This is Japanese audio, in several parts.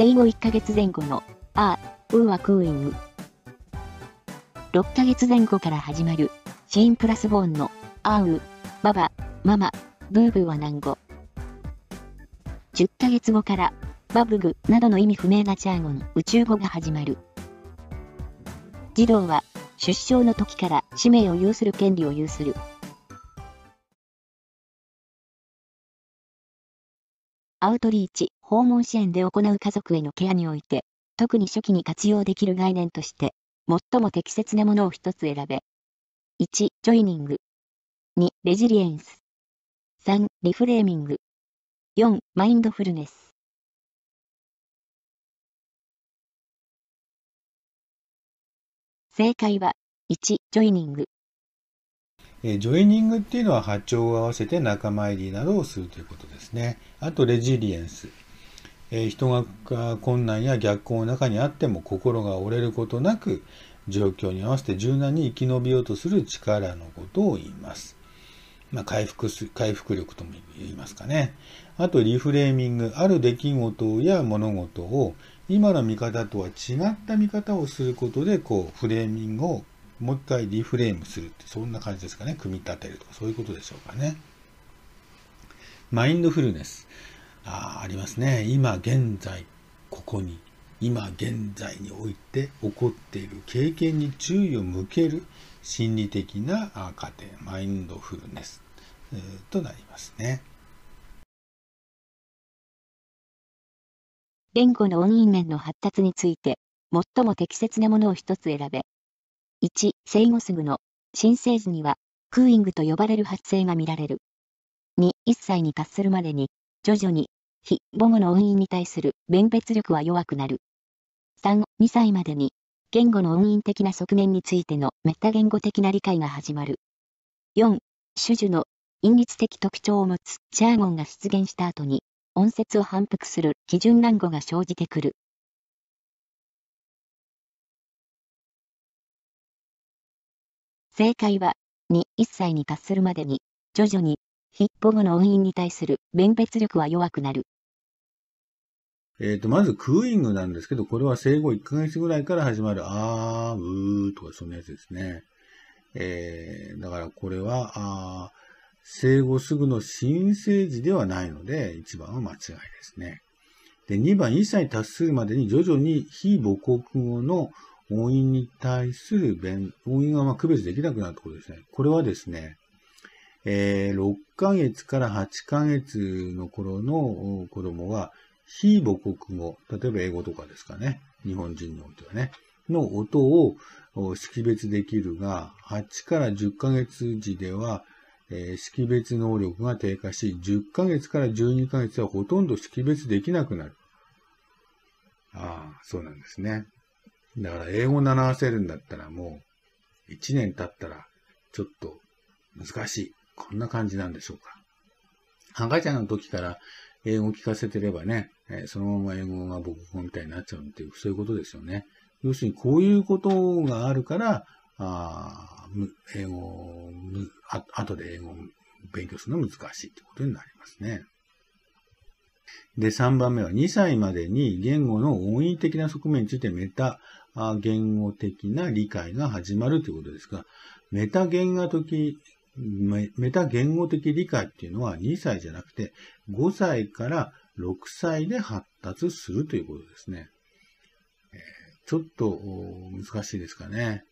生後1ヶ月前後の、あ、うはクーイング。6ヶ月前後から始まる、シーンプラスボーンの、あう、ババ、ママ、ブーブーは難語。10ヶ月後から、バブグなどの意味不明なジャーゴン、宇宙語が始まる。児童は、出生の時から使命を有する権利を有する。アウトリーチ、訪問支援で行う家族へのケアにおいて、特に初期に活用できる概念として、最も適切なものを一つ選べ。1、ジョイニング。2、レジリエンス。3、リフレーミング。4、マインドフルネス。正解は、1、ジョイニング。えジョイニングっていうのは波長を合わせて仲間入りなどをするということですね。あと、レジリエンス。え人が困難や逆行の中にあっても心が折れることなく状況に合わせて柔軟に生き延びようとする力のことを言います。まあ、回復す、回復力とも言いますかね。あと、リフレーミング。ある出来事や物事を今の見方とは違った見方をすることで、こう、フレーミングをもう一回リフレームするって、そんな感じですかね。組み立てるとか、そういうことでしょうかね。マインドフルネス。あありますね。今現在、ここに、今現在において起こっている経験に注意を向ける心理的な過程、マインドフルネス、となりますね。言語の音韻面の発達について、最も適切なものを一つ選べ。1、生後すぐの、新生児には、クーイングと呼ばれる発生が見られる。2、1歳に達するまでに、徐々に、非母語の音韻に対する弁別力は弱くなる。3、2歳までに、言語の音韻的な側面についてのメタ言語的な理解が始まる。4、種々の韻律的特徴を持つジャーゴンが出現した後に、音節を反復する基準乱語が生じてくる。正解は、2、1歳に達するまでに、徐々に、非母語の音韻に対する弁別力は弱くなる。えっ、ー、と、まず、クーイングなんですけど、これは生後1ヶ月ぐらいから始まる、あー、うーとか、そんなやつですね。えー、だからこれは、あ生後すぐの新生児ではないので、1番は間違いですね。で、2番、1歳達するまでに徐々に非母国語の音韻に対する弁、音韻がま区別できなくなるところですね。これはですね、えー、6ヶ月から8ヶ月の頃の子供は、非母国語、例えば英語とかですかね、日本人においてはね、の音を識別できるが、8から10ヶ月時では、えー、識別能力が低下し、10ヶ月から12ヶ月はほとんど識別できなくなる。ああ、そうなんですね。だから英語習わせるんだったらもう1年経ったらちょっと難しい。こんな感じなんでしょうか。赤ちゃんの時から英語を聞かせてればね、えそのまま英語が母国語みたいになっちゃうっていう、そういうことですよね。要するにこういうことがあるから、あ英語あ、後で英語を勉強するの難しいということになりますね。で、3番目は2歳までに言語の音韻的な側面についてメタ言語的な理解が始まるということですが、メタ言語的、メタ言語的理解っていうのは2歳じゃなくて5歳から6歳で発達するということですね。ちょっと難しいですかね。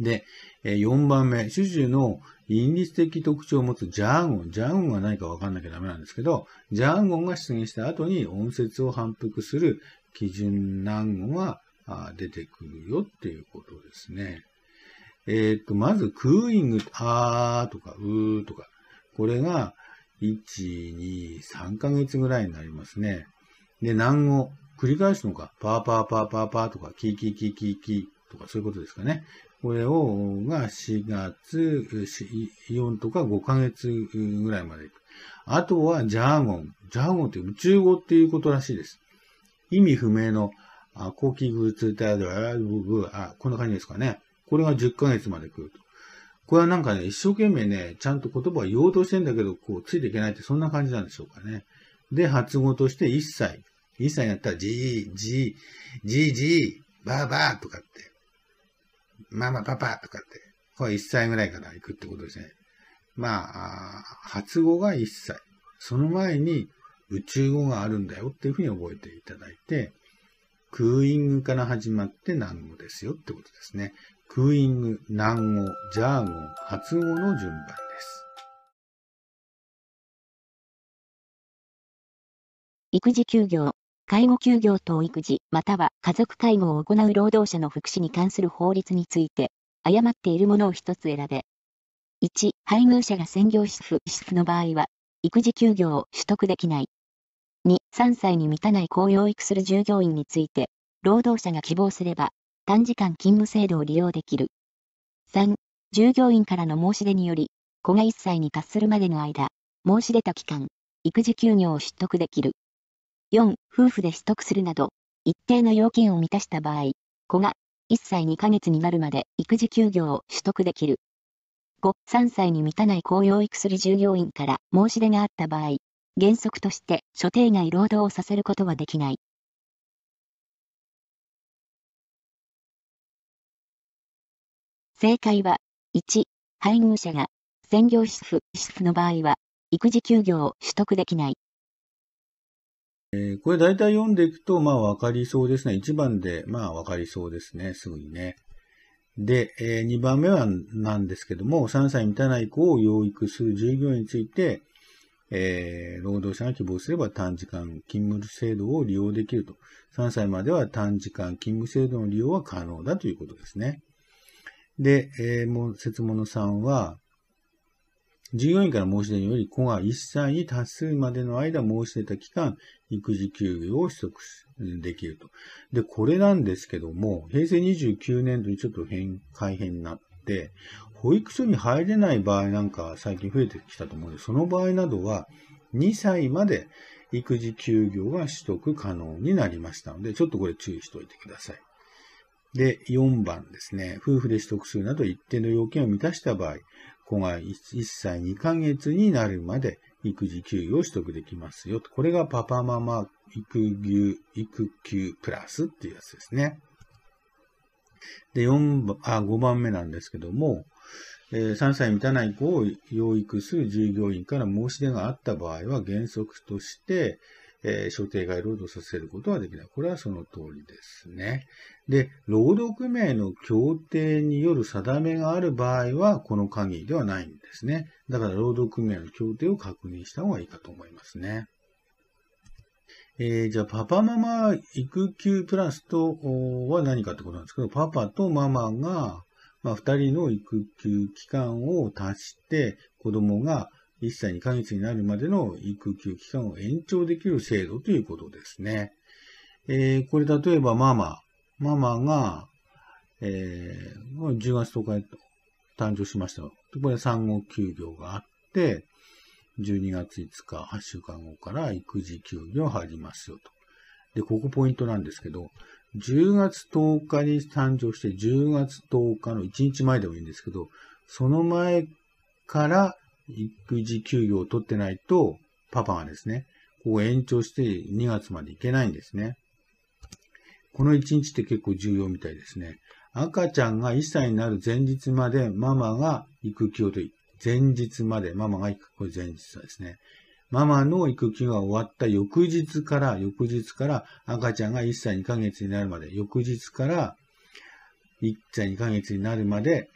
で、4番目、種々の因律的特徴を持つジャーゴン。ジャーゴンが何かわかんなきゃダメなんですけど、ジャーゴンが出現した後に音節を反復する基準難語が出てくるよっていうことですね。えっ、と、まず、クーイング、あーとか、うーとか、これが、1、2、3ヶ月ぐらいになりますね。で、難語、繰り返すのか、パーパーパーパーパーとか、キーキーキーキーキーとか、そういうことですかね。これを、が4月、4とか5ヶ月ぐらいまであとは、ジャーゴン。ジャーゴンって宇宙語っていうことらしいです。意味不明の、あ、コーキグーツータード、あ、こんな感じですかね。これが10ヶ月まで来ると。これはなんかね、一生懸命ね、ちゃんと言葉を言おうとしてんだけど、こう、ついていけないって、そんな感じなんでしょうかね。で、発語として1歳。1歳になったら、じー、じー、じー、じー、ばーばーとかって、ママパパとかって、これ1歳ぐらいから行くってことですね。まあ、発語が1歳。その前に宇宙語があるんだよっていうふうに覚えていただいて、クーイングから始まって南語ですよってことですね。クーイング、南語、ジャーゴン、発語の順番です。育児休業、介護休業等育児、または家族介護を行う労働者の福祉に関する法律について、誤っているものを一つ選べ。1、配偶者が専業主婦、主婦の場合は、育児休業を取得できない。2、3歳に満たない子を養育する従業員について、労働者が希望すれば、短時間勤務制度を利用できる。3、従業員からの申し出により、子が1歳に達するまでの間、申し出た期間、育児休業を取得できる。4、夫婦で取得するなど、一定の要件を満たした場合、子が1歳2ヶ月になるまで育児休業を取得できる。5、3歳に満たない子を養育する従業員から申し出があった場合、原則として所定外労働をさせることはできない。正解は、1、配偶者が、専業主婦、主婦の場合は、育児休業を取得できない。えー、これ大体読んでいくと、まあわかりそうですね。1番で、まあわかりそうですね。すぐにね。で、えー、2番目はなんですけども、3歳満たない子を養育する従業員について、えー、労働者が希望すれば短時間勤務制度を利用できると。3歳までは短時間勤務制度の利用は可能だということですね。で、えー、もう、説問の3は、従業員から申し出により、子が1歳に達するまでの間申し出た期間、育児休業を取得できると。で、これなんですけども、平成29年度にちょっと変、改変になって、保育所に入れない場合なんか最近増えてきたと思うので、その場合などは、2歳まで育児休業が取得可能になりましたので、ちょっとこれ注意しておいてください。で、4番ですね。夫婦で取得するなど一定の要件を満たした場合、子が 1, 歳2ヶ月になるまで育児休業を取得できますよ。これがパパママ育休、育休プラスっていうやつですね。で、4番、あ、5番目なんですけども、えー、3歳満たない子を養育する従業員から申し出があった場合は原則として、えー、所定外労働させることはできない。これはその通りですね。で、労働組合の協定による定めがある場合は、この限りではないんですね。だから労働組合の協定を確認した方がいいかと思いますね。えー、じゃあ、パパママ育休プラスとは何かってことなんですけど、パパとママが、まあ、二人の育休期間を足して、子供が1歳2ヶ月になるまでの育休期間を延長できる制度ということですね。えー、これ例えばママ、ママが、えー、10月10日に誕生しました。これ産後休業があって、12月5日、8週間後から育児休業入りますよと。で、ここポイントなんですけど、10月10日に誕生して、10月10日の1日前でもいいんですけど、その前から育児休業を取ってないと、パパがですね、ここ延長して2月までいけないんですね。この1日って結構重要みたいですね。赤ちゃんが1歳になる前日までママが育休を取り、前日までママが育休、これ前日ですね。ママの育休が終わった翌日から、翌日から赤ちゃんが1歳2ヶ月になるまで、翌日から1歳2ヶ月になるまで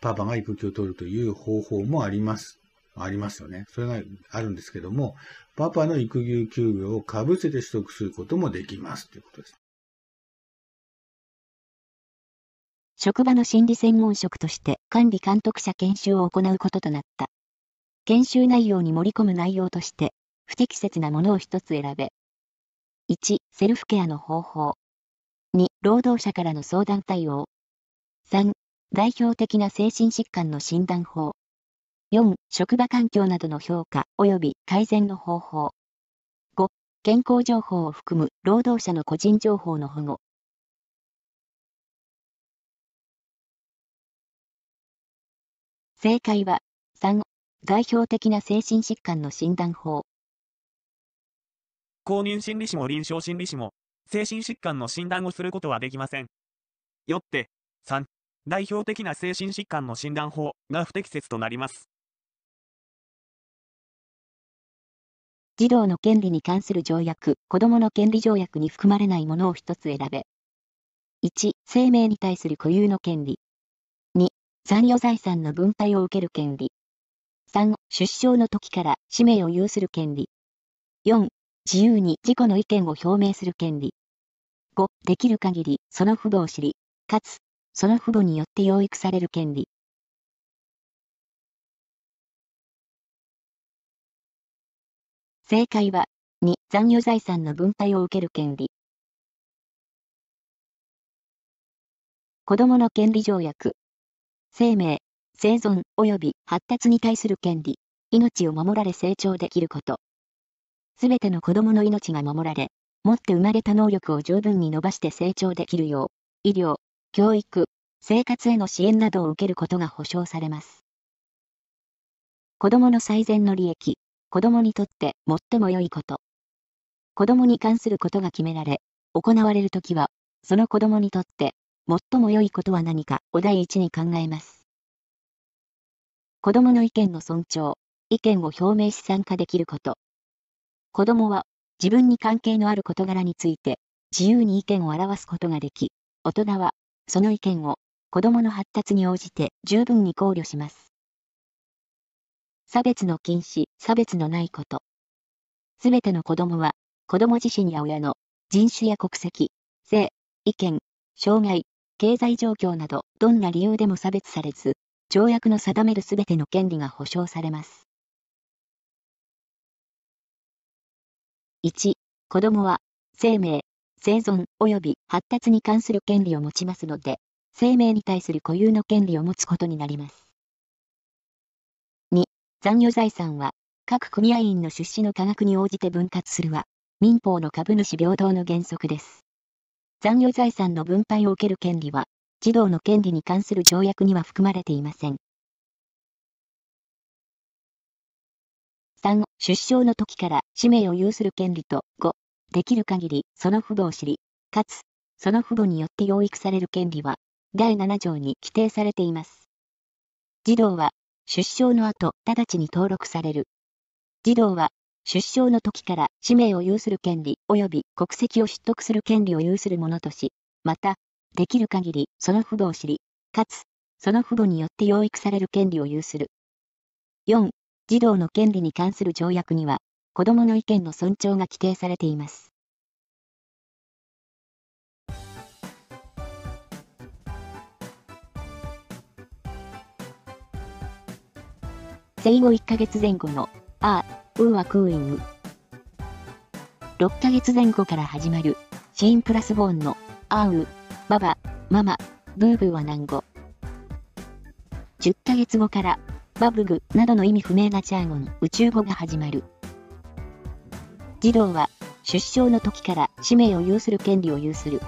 パパが育休を取るという方法もあります。ありますよね。それがあるんですけども、パパの育休休業を被せて取得することもできますということです。職場の心理専門職として管理監督者研修を行うこととなった。研修内容に盛り込む内容として、不適切なものを一つ選べ。1、セルフケアの方法。2、労働者からの相談対応。3、代表的な精神疾患の診断法。4、職場環境などの評価及び改善の方法。5、健康情報を含む労働者の個人情報の保護。正解は、3、代表的な精神疾患の診断法。公認心理士も臨床心理士も、精神疾患の診断をすることはできません。よって、3、代表的な精神疾患の診断法が不適切となります。児童の権利に関する条約、子供の権利条約に含まれないものを一つ選べ。1、生命に対する固有の権利。2、残余財産の分配を受ける権利。3、出生の時から氏名を有する権利。4、自由に自己の意見を表明する権利。5、できる限りその父母を知り、かつ、その父母によって養育される権利。正解は、2、残余財産の分配を受ける権利。子供の権利条約。生命、生存及び発達に対する権利、命を守られ成長できること。すべての子供の命が守られ、持って生まれた能力を十分に伸ばして成長できるよう、医療、教育、生活への支援などを受けることが保障されます。子供の最善の利益、子供にとって最も良いこと。子供に関することが決められ、行われるときは、その子供にとって最も良いことは何かを第一に考えます。子供の意見の尊重、意見を表明し参加できること。子供は自分に関係のある事柄について自由に意見を表すことができ、大人はその意見を子供の発達に応じて十分に考慮します。差別の禁止、差別のないこと。すべての子供は、子供自身や親の人種や国籍、性、意見、障害、経済状況など、どんな理由でも差別されず、条約の定めるすべての権利が保障されます。1、子供は、生命、生存及び発達に関する権利を持ちますので、生命に対する固有の権利を持つことになります。残余財産は、各組合員の出資の価額に応じて分割するは、民法の株主平等の原則です。残余財産の分配を受ける権利は、児童の権利に関する条約には含まれていません。3、出生の時から氏名を有する権利と5、できる限りその父母を知り、かつ、その父母によって養育される権利は、第7条に規定されています。児童は出生の後、直ちに登録される。児童は、出生の時から氏名を有する権利及び国籍を取得する権利を有する者とし、また、できる限りその父母を知り、かつ、その父母によって養育される権利を有する。4、児童の権利に関する条約には、子供の意見の尊重が規定されています。生後1ヶ月前後の、あー、うーはクーイング。6ヶ月前後から始まる、シーンプラスボーンの、あーう、ババ、ママ、ブーブーは難語。10ヶ月後から、バブグなどの意味不明なチャーゴン、宇宙語が始まる。児童は、出生の時から氏名を有する権利を有する。